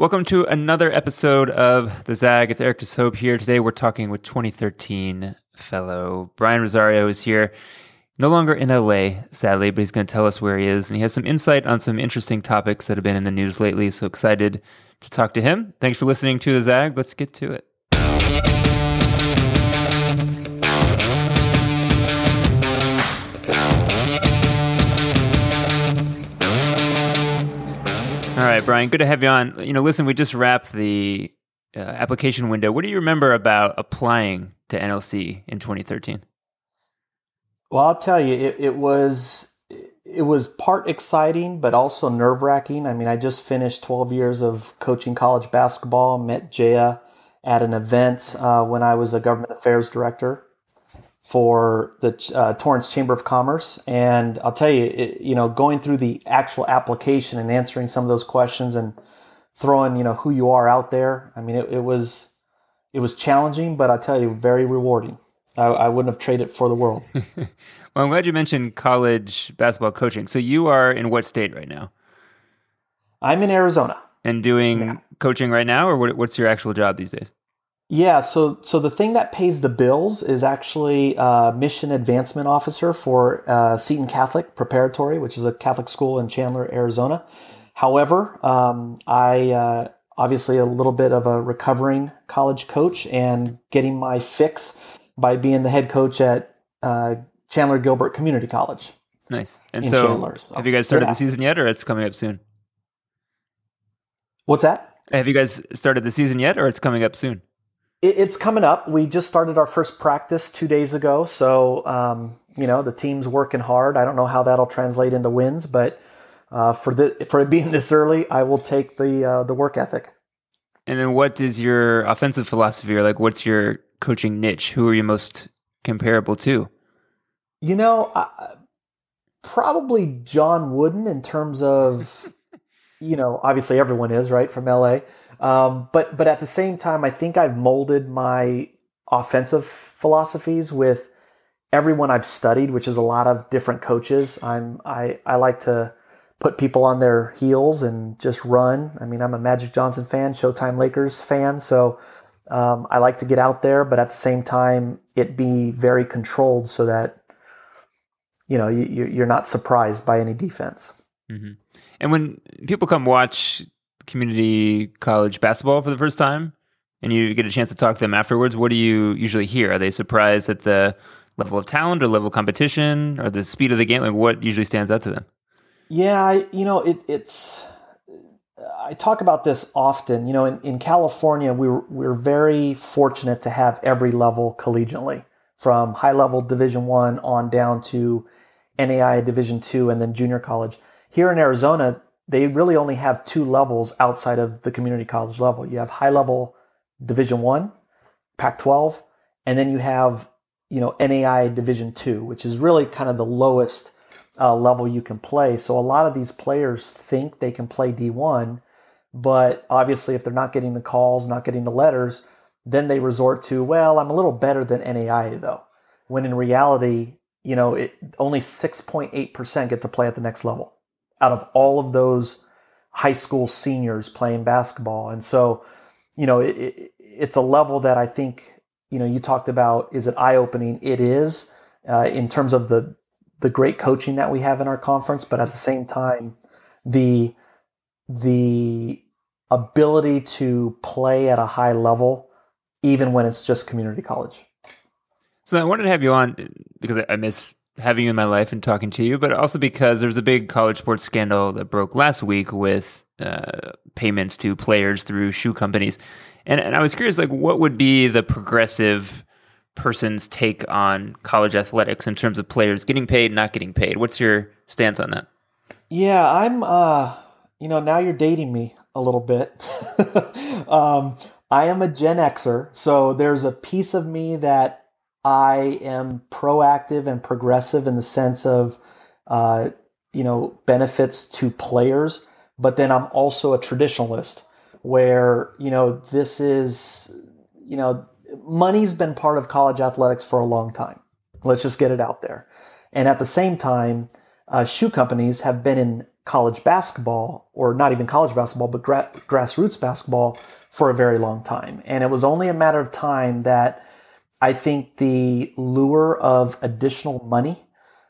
Welcome to another episode of The Zag. It's Eric DeSoap here. Today we're talking with 2013 fellow Brian Rosario is here. No longer in LA, sadly, but he's going to tell us where he is. And he has some insight on some interesting topics that have been in the news lately. So excited to talk to him. Thanks for listening to The Zag. Let's get to it. All right, Brian, good to have you on. You know, listen, we just wrapped the uh, application window. What do you remember about applying to NLC in 2013? Well, I'll tell you, it, it was it was part exciting, but also nerve wracking. I mean, I just finished 12 years of coaching college basketball. Met Jaya at an event uh, when I was a government affairs director for the uh, Torrance Chamber of Commerce. And I'll tell you, it, you know, going through the actual application and answering some of those questions and throwing, you know, who you are out there. I mean, it, it was it was challenging, but I tell you, very rewarding. I, I wouldn't have traded it for the world. well, I'm glad you mentioned college basketball coaching. So you are in what state right now? I'm in Arizona. And doing yeah. coaching right now, or what, what's your actual job these days? Yeah, so so the thing that pays the bills is actually uh, mission advancement officer for uh, Seton Catholic Preparatory, which is a Catholic school in Chandler, Arizona. However, um, I uh, obviously a little bit of a recovering college coach and getting my fix by being the head coach at uh, Chandler Gilbert Community College. Nice. And so, Chandler, so, have you guys started yeah. the season yet, or it's coming up soon? What's that? Have you guys started the season yet, or it's coming up soon? It's coming up. We just started our first practice two days ago, so um, you know the team's working hard. I don't know how that'll translate into wins, but uh, for the for it being this early, I will take the uh, the work ethic. And then, what is your offensive philosophy, or like, what's your coaching niche? Who are you most comparable to? You know, uh, probably John Wooden in terms of, you know, obviously everyone is right from LA. Um, but but at the same time, I think I've molded my offensive philosophies with everyone I've studied, which is a lot of different coaches. I'm I I like to put people on their heels and just run. I mean, I'm a Magic Johnson fan, Showtime Lakers fan, so um, I like to get out there, but at the same time, it be very controlled so that you know you, you're not surprised by any defense. Mm-hmm. And when people come watch community college basketball for the first time and you get a chance to talk to them afterwards, what do you usually hear? Are they surprised at the level of talent or level of competition or the speed of the game? Like what usually stands out to them? Yeah, I, you know, it, it's, I talk about this often. You know, in, in California, we we're, we're very fortunate to have every level collegiately from high level division one on down to NAI division two and then junior college. Here in Arizona, they really only have two levels outside of the community college level. You have high level Division One, Pac-12, and then you have you know NAI Division Two, which is really kind of the lowest uh, level you can play. So a lot of these players think they can play D1, but obviously if they're not getting the calls, not getting the letters, then they resort to well, I'm a little better than NAI though. When in reality, you know, it, only 6.8% get to play at the next level out of all of those high school seniors playing basketball. And so, you know, it, it, it's a level that I think, you know, you talked about, is it eye opening? It is uh, in terms of the, the great coaching that we have in our conference, but at the same time, the, the ability to play at a high level, even when it's just community college. So I wanted to have you on because I miss having you in my life and talking to you, but also because there's a big college sports scandal that broke last week with uh, payments to players through shoe companies. And, and I was curious, like, what would be the progressive person's take on college athletics in terms of players getting paid, not getting paid? What's your stance on that? Yeah, I'm, uh, you know, now you're dating me a little bit. um, I am a Gen Xer, so there's a piece of me that I am proactive and progressive in the sense of, uh, you know, benefits to players, but then I'm also a traditionalist where, you know, this is, you know, money's been part of college athletics for a long time. Let's just get it out there. And at the same time, uh, shoe companies have been in college basketball, or not even college basketball, but gra- grassroots basketball for a very long time. And it was only a matter of time that I think the lure of additional money,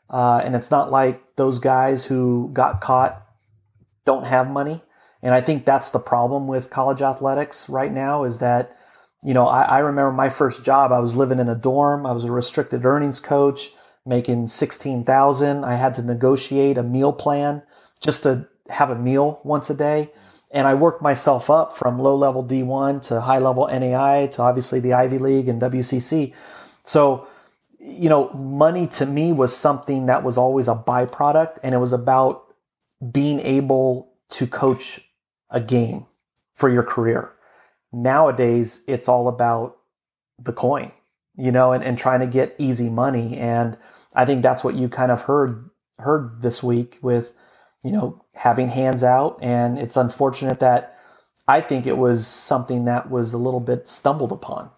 uh, and it's not like those guys who got caught don't have money. And I think that's the problem with college athletics right now is that, you know, I, I remember my first job, I was living in a dorm, I was a restricted earnings coach making 16,000. I had to negotiate a meal plan just to have a meal once a day. And I worked myself up from low level D1 to high level NAI to obviously the Ivy League and WCC. So, you know, money to me was something that was always a byproduct and it was about being able to coach a game for your career. Nowadays, it's all about the coin, you know, and, and trying to get easy money. And I think that's what you kind of heard heard this week with you know, having hands out. And it's unfortunate that I think it was something that was a little bit stumbled upon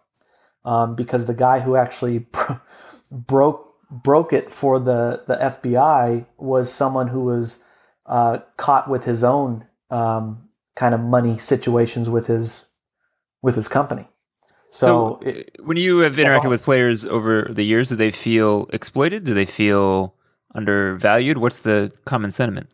um, because the guy who actually broke broke it for the the FBI was someone who was uh, caught with his own um, kind of money situations with his with his company. So, so it, when you have interacted with players over the years, do they feel exploited? Do they feel undervalued? What's the common sentiment?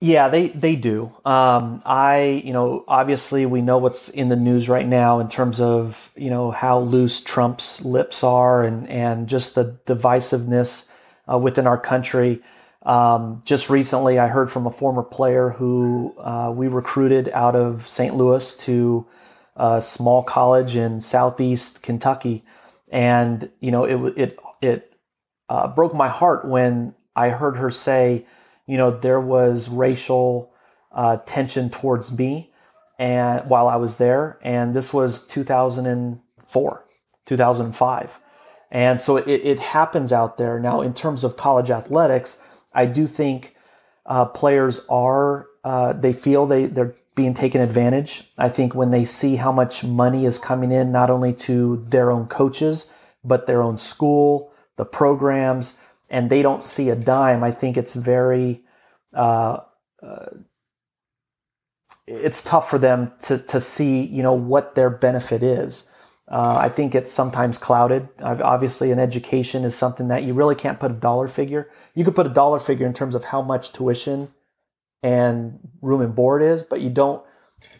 Yeah, they they do. Um, I you know obviously we know what's in the news right now in terms of you know how loose Trump's lips are and and just the divisiveness uh, within our country. Um, just recently, I heard from a former player who uh, we recruited out of St. Louis to a small college in Southeast Kentucky, and you know it it it uh, broke my heart when I heard her say you know, there was racial uh, tension towards me and while I was there. And this was 2004, 2005. And so it, it happens out there. Now, in terms of college athletics, I do think uh, players are, uh, they feel they, they're being taken advantage. I think when they see how much money is coming in, not only to their own coaches, but their own school, the programs, and they don't see a dime, I think it's very uh, uh, it's tough for them to to see you know what their benefit is. Uh, I think it's sometimes clouded. Obviously, an education is something that you really can't put a dollar figure. You could put a dollar figure in terms of how much tuition and room and board is, but you don't.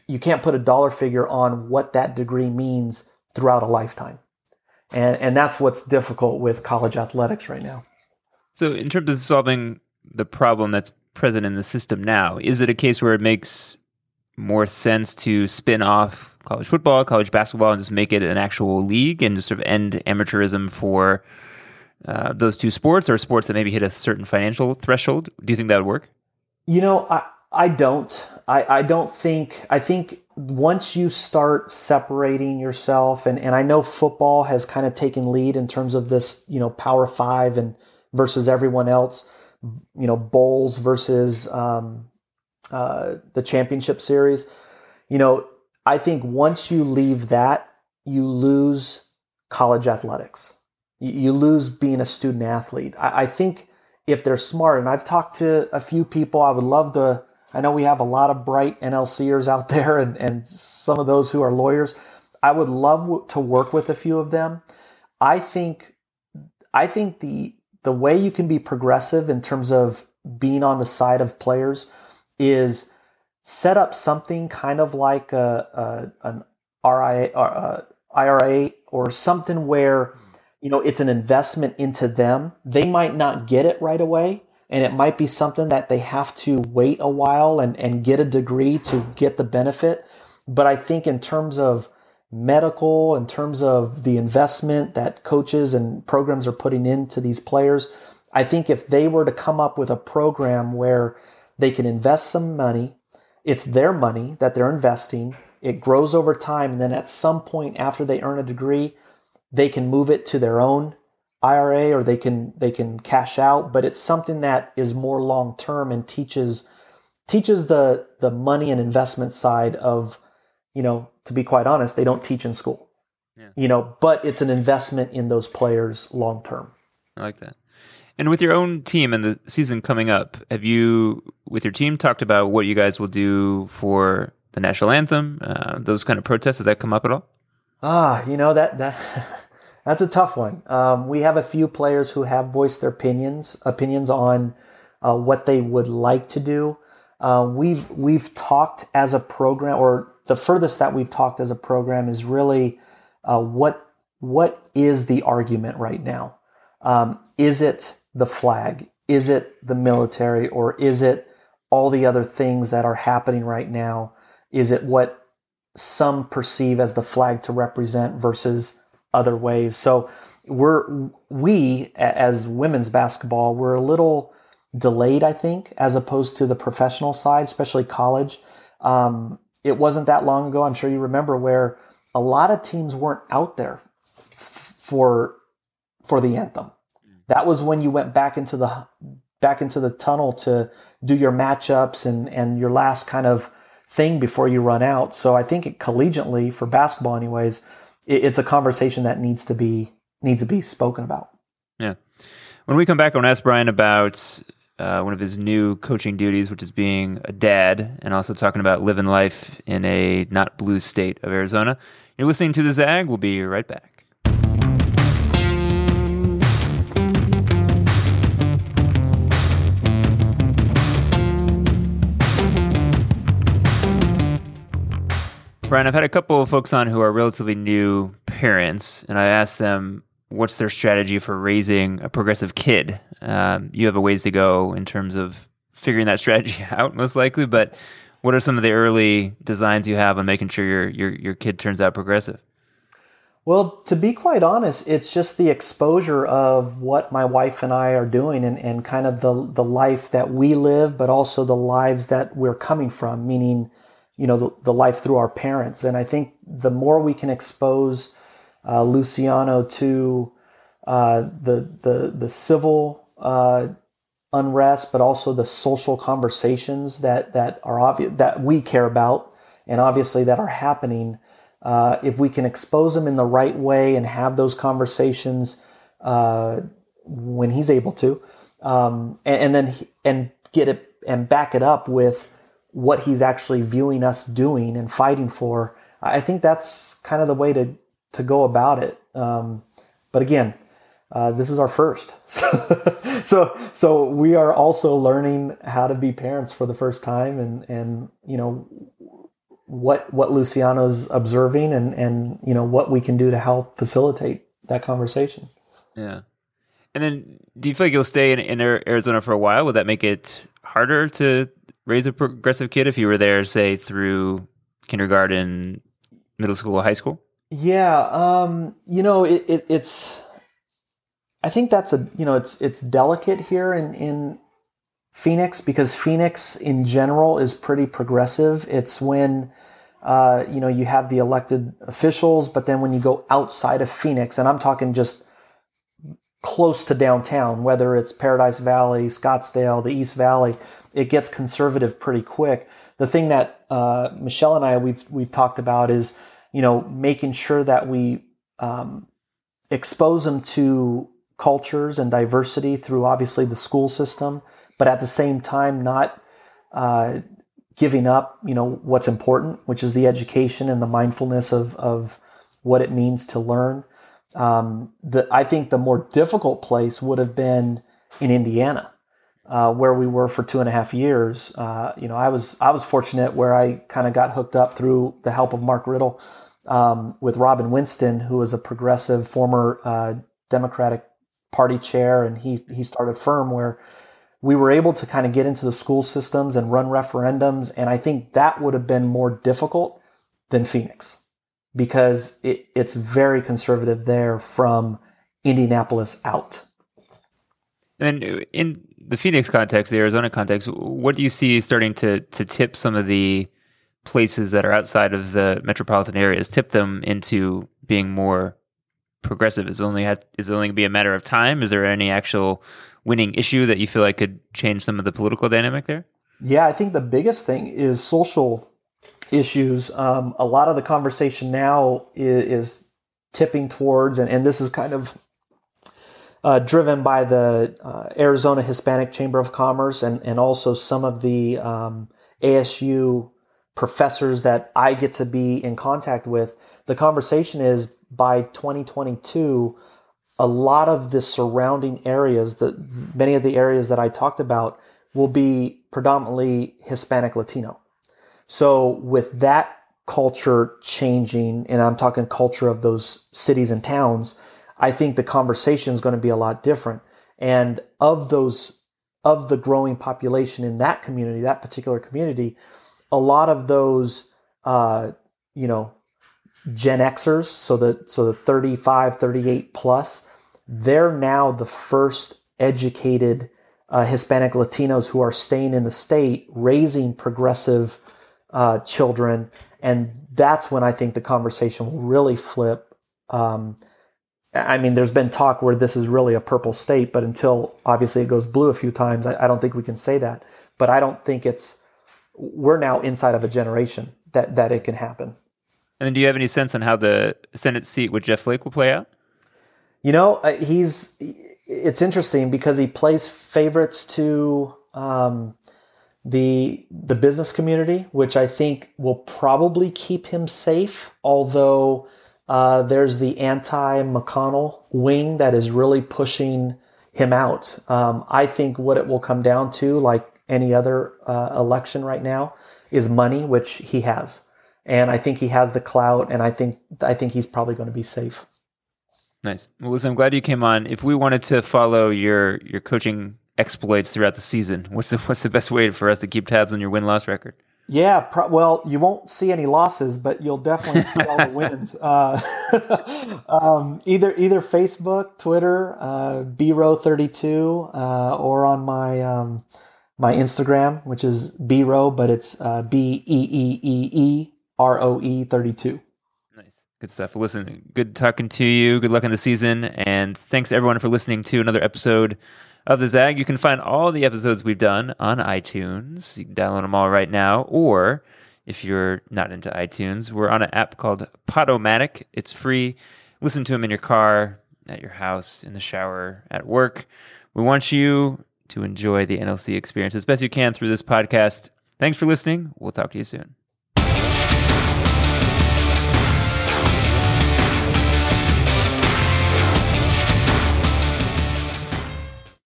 You can't put a dollar figure on what that degree means throughout a lifetime, and and that's what's difficult with college athletics right now. So, in terms of solving the problem that's present in the system now, is it a case where it makes more sense to spin off college football, college basketball, and just make it an actual league and just sort of end amateurism for uh, those two sports or sports that maybe hit a certain financial threshold? Do you think that would work? You know, I, I don't. I, I don't think, I think once you start separating yourself, and, and I know football has kind of taken lead in terms of this, you know, power five and versus everyone else, you know, bowls versus um, uh, the championship series. You know, I think once you leave that, you lose college athletics. You, lose being a student athlete. I, I think if they're smart, and I've talked to a few people, I would love to I know we have a lot of bright NLCers out there and, and some of those who are lawyers. I would love to work with a few of them. I think I think the the way you can be progressive in terms of being on the side of players is set up something kind of like a, a an RIA a uh, IRA or something where you know it's an investment into them. They might not get it right away, and it might be something that they have to wait a while and, and get a degree to get the benefit. But I think in terms of medical, in terms of the investment that coaches and programs are putting into these players, I think if they were to come up with a program where they can invest some money, it's their money that they're investing, it grows over time, and then at some point after they earn a degree, they can move it to their own IRA or they can they can cash out, but it's something that is more long term and teaches teaches the the money and investment side of, you know, to be quite honest, they don't teach in school. Yeah. You know, but it's an investment in those players long term. I like that. And with your own team and the season coming up, have you, with your team, talked about what you guys will do for the national anthem? Uh, those kind of protests, has that come up at all? Ah, you know that that that's a tough one. Um, we have a few players who have voiced their opinions opinions on uh, what they would like to do. Uh, we've we've talked as a program, or the furthest that we've talked as a program is really uh, what what is the argument right now? Um, is it the flag? Is it the military? Or is it all the other things that are happening right now? Is it what some perceive as the flag to represent versus other ways? So we're, we as women's basketball, we're a little delayed, I think, as opposed to the professional side, especially college. Um, it wasn't that long ago, I'm sure you remember, where a lot of teams weren't out there for for the anthem. That was when you went back into the back into the tunnel to do your matchups and and your last kind of thing before you run out. So I think it, collegiately for basketball, anyways, it, it's a conversation that needs to be needs to be spoken about. Yeah. When we come back, I want to ask Brian about uh, one of his new coaching duties, which is being a dad, and also talking about living life in a not blue state of Arizona. You're listening to the Zag. We'll be right back. Brian, I've had a couple of folks on who are relatively new parents, and I asked them what's their strategy for raising a progressive kid. Um, you have a ways to go in terms of figuring that strategy out, most likely. But what are some of the early designs you have on making sure your your your kid turns out progressive? Well, to be quite honest, it's just the exposure of what my wife and I are doing and, and kind of the, the life that we live, but also the lives that we're coming from, meaning you know the, the life through our parents and i think the more we can expose uh, luciano to uh, the the the civil uh, unrest but also the social conversations that that are obvious that we care about and obviously that are happening uh, if we can expose them in the right way and have those conversations uh, when he's able to um, and, and then he, and get it and back it up with what he's actually viewing us doing and fighting for. I think that's kind of the way to to go about it. Um, but again, uh, this is our first, so so we are also learning how to be parents for the first time, and and you know what what Luciano's observing, and and you know what we can do to help facilitate that conversation. Yeah. And then, do you feel like you'll stay in, in Arizona for a while? Would that make it harder to raise a progressive kid if you were there, say, through kindergarten, middle school, high school? Yeah, um, you know, it, it, it's. I think that's a you know it's it's delicate here in in Phoenix because Phoenix in general is pretty progressive. It's when uh, you know you have the elected officials, but then when you go outside of Phoenix, and I'm talking just close to downtown, whether it's Paradise Valley, Scottsdale, the East Valley, it gets conservative pretty quick. The thing that uh, Michelle and I we've we've talked about is you know making sure that we um, expose them to cultures and diversity through obviously the school system, but at the same time not uh, giving up you know what's important, which is the education and the mindfulness of of what it means to learn. Um, the, I think the more difficult place would have been in Indiana uh, where we were for two and a half years. Uh, you know, I was I was fortunate where I kind of got hooked up through the help of Mark Riddle um, with Robin Winston, who was a progressive former uh, Democratic Party chair, and he he started a firm where we were able to kind of get into the school systems and run referendums, and I think that would have been more difficult than Phoenix because it, it's very conservative there from Indianapolis out. And in the Phoenix context, the Arizona context, what do you see starting to to tip some of the places that are outside of the metropolitan areas, tip them into being more progressive? Is it only have, is it only going to be a matter of time? Is there any actual winning issue that you feel like could change some of the political dynamic there? Yeah, I think the biggest thing is social issues. Um, a lot of the conversation now is, is tipping towards, and, and this is kind of uh, driven by the uh, Arizona Hispanic Chamber of Commerce and, and also some of the um, ASU professors that I get to be in contact with. The conversation is by 2022, a lot of the surrounding areas, that many of the areas that I talked about, will be predominantly Hispanic Latino. So with that culture changing, and I'm talking culture of those cities and towns, I think the conversation is going to be a lot different. And of those, of the growing population in that community, that particular community, a lot of those, uh, you know, Gen Xers, so the so the 35, 38 plus, they're now the first educated uh, Hispanic Latinos who are staying in the state, raising progressive uh, children, and that's when I think the conversation will really flip. Um, I mean, there's been talk where this is really a purple state, but until obviously it goes blue a few times, I, I don't think we can say that. But I don't think it's we're now inside of a generation that that it can happen. And do you have any sense on how the Senate seat with Jeff Flake will play out? You know, uh, he's it's interesting because he plays favorites to um, the the business community, which I think will probably keep him safe. Although uh, there's the anti McConnell wing that is really pushing him out. Um, I think what it will come down to, like any other uh, election right now, is money, which he has and I think he has the clout, and I think I think he's probably going to be safe. Nice. Well, listen, I'm glad you came on. If we wanted to follow your your coaching exploits throughout the season, what's the what's the best way for us to keep tabs on your win loss record? Yeah, pro- well, you won't see any losses, but you'll definitely see all the wins. Uh, um, either either Facebook, Twitter, uh, BRO32, uh, or on my um, my Instagram, which is BRO, but it's uh, B E E E E ROE 32. Nice. Good stuff. Listen, good talking to you. Good luck in the season. And thanks everyone for listening to another episode of the Zag. You can find all the episodes we've done on iTunes. You can download them all right now. Or if you're not into iTunes, we're on an app called Podomatic. It's free. Listen to them in your car, at your house, in the shower, at work. We want you to enjoy the NLC experience as best you can through this podcast. Thanks for listening. We'll talk to you soon.